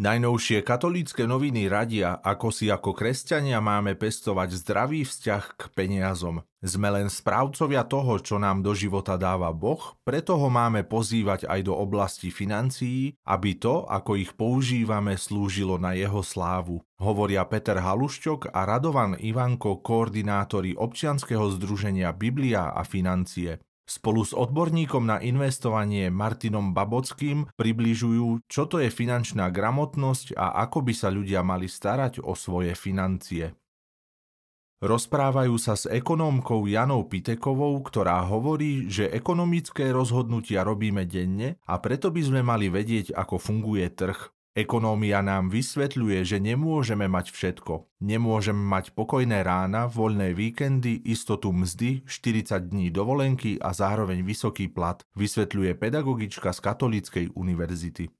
Najnovšie katolícke noviny radia, ako si ako kresťania máme pestovať zdravý vzťah k peniazom. Sme len správcovia toho, čo nám do života dáva Boh, preto ho máme pozývať aj do oblasti financií, aby to, ako ich používame, slúžilo na jeho slávu. Hovoria Peter Haluščok a Radovan Ivanko, koordinátori občianskeho združenia Biblia a financie. Spolu s odborníkom na investovanie Martinom Babockým približujú, čo to je finančná gramotnosť a ako by sa ľudia mali starať o svoje financie. Rozprávajú sa s ekonómkou Janou Pitekovou, ktorá hovorí, že ekonomické rozhodnutia robíme denne a preto by sme mali vedieť, ako funguje trh. Ekonómia nám vysvetľuje, že nemôžeme mať všetko. Nemôžeme mať pokojné rána, voľné víkendy, istotu mzdy, 40 dní dovolenky a zároveň vysoký plat, vysvetľuje pedagogička z Katolíckej univerzity.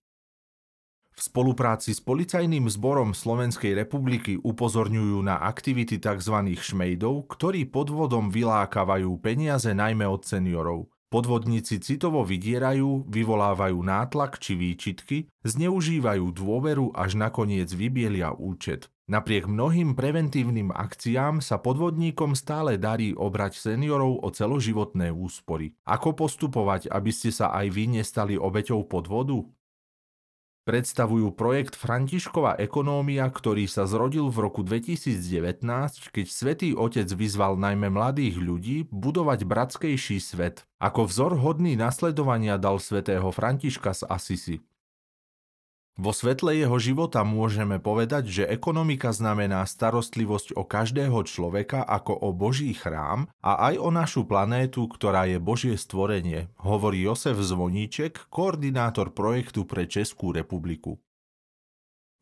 V spolupráci s Policajným zborom Slovenskej republiky upozorňujú na aktivity tzv. šmejdov, ktorí podvodom vylákavajú peniaze najmä od seniorov. Podvodníci citovo vydierajú, vyvolávajú nátlak či výčitky, zneužívajú dôveru až nakoniec vybielia účet. Napriek mnohým preventívnym akciám sa podvodníkom stále darí obrať seniorov o celoživotné úspory. Ako postupovať, aby ste sa aj vy nestali obeťou podvodu? Predstavujú projekt Františkova ekonómia, ktorý sa zrodil v roku 2019, keď Svetý Otec vyzval najmä mladých ľudí budovať bratskejší svet. Ako vzor hodný nasledovania dal svätého Františka z Asisi. Vo svetle jeho života môžeme povedať, že ekonomika znamená starostlivosť o každého človeka ako o Boží chrám a aj o našu planétu, ktorá je Božie stvorenie, hovorí Josef Zvoníček, koordinátor projektu pre Českú republiku.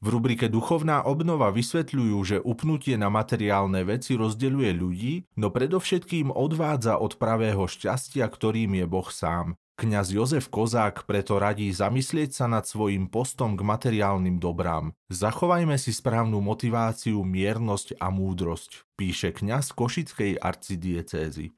V rubrike Duchovná obnova vysvetľujú, že upnutie na materiálne veci rozdeľuje ľudí, no predovšetkým odvádza od pravého šťastia, ktorým je Boh sám. Kňaz Jozef Kozák preto radí zamyslieť sa nad svojim postom k materiálnym dobrám. Zachovajme si správnu motiváciu, miernosť a múdrosť, píše kňaz Košickej arcidiecézy.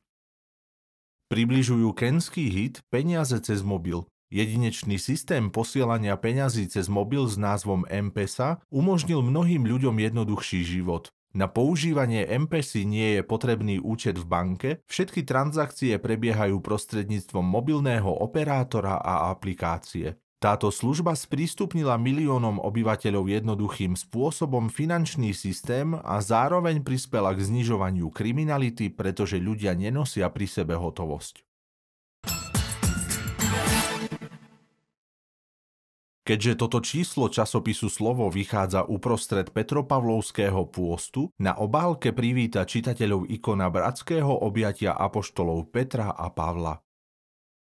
Približujú kenský hit Peniaze cez mobil. Jedinečný systém posielania peňazí cez mobil s názvom M-Pesa umožnil mnohým ľuďom jednoduchší život. Na používanie MPSI nie je potrebný účet v banke, všetky transakcie prebiehajú prostredníctvom mobilného operátora a aplikácie. Táto služba sprístupnila miliónom obyvateľov jednoduchým spôsobom finančný systém a zároveň prispela k znižovaniu kriminality, pretože ľudia nenosia pri sebe hotovosť. Keďže toto číslo časopisu Slovo vychádza uprostred Petropavlovského pôstu, na obálke privíta čitateľov ikona bratského objatia apoštolov Petra a Pavla.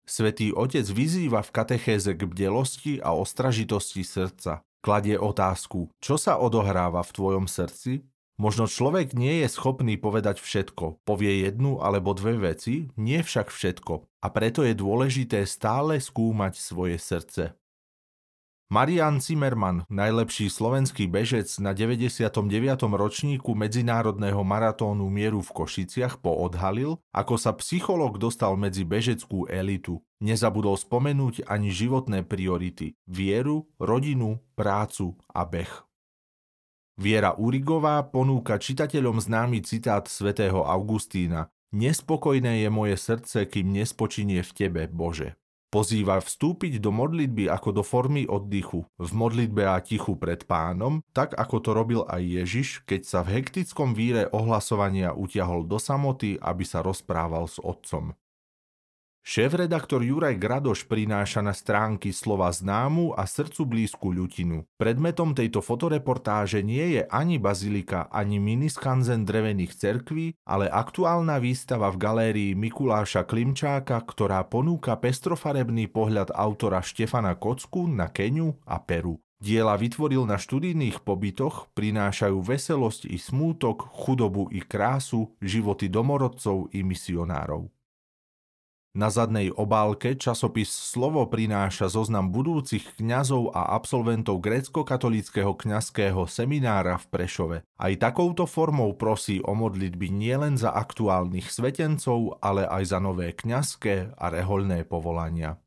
Svetý Otec vyzýva v katechéze k bdelosti a ostražitosti srdca. Kladie otázku, čo sa odohráva v tvojom srdci? Možno človek nie je schopný povedať všetko, povie jednu alebo dve veci, nie však všetko. A preto je dôležité stále skúmať svoje srdce. Marian Zimmerman, najlepší slovenský bežec na 99. ročníku medzinárodného maratónu mieru v Košiciach poodhalil, ako sa psychológ dostal medzi bežeckú elitu. Nezabudol spomenúť ani životné priority – vieru, rodinu, prácu a beh. Viera Urigová ponúka čitateľom známy citát svätého Augustína Nespokojné je moje srdce, kým nespočinie v Tebe, Bože. Pozýva vstúpiť do modlitby ako do formy oddychu, v modlitbe a tichu pred pánom, tak ako to robil aj Ježiš, keď sa v hektickom víre ohlasovania utiahol do samoty, aby sa rozprával s otcom. Šéf-redaktor Juraj Gradoš prináša na stránky slova známu a srdcu blízku ľutinu. Predmetom tejto fotoreportáže nie je ani bazilika, ani miniskanzen drevených cerkví, ale aktuálna výstava v galérii Mikuláša Klimčáka, ktorá ponúka pestrofarebný pohľad autora Štefana Kocku na Keniu a Peru. Diela vytvoril na študijných pobytoch, prinášajú veselosť i smútok, chudobu i krásu, životy domorodcov i misionárov. Na zadnej obálke časopis Slovo prináša zoznam budúcich kňazov a absolventov grécko-katolického kňazského seminára v Prešove. Aj takouto formou prosí o modlitby nielen za aktuálnych svetencov, ale aj za nové kňazské a rehoľné povolania.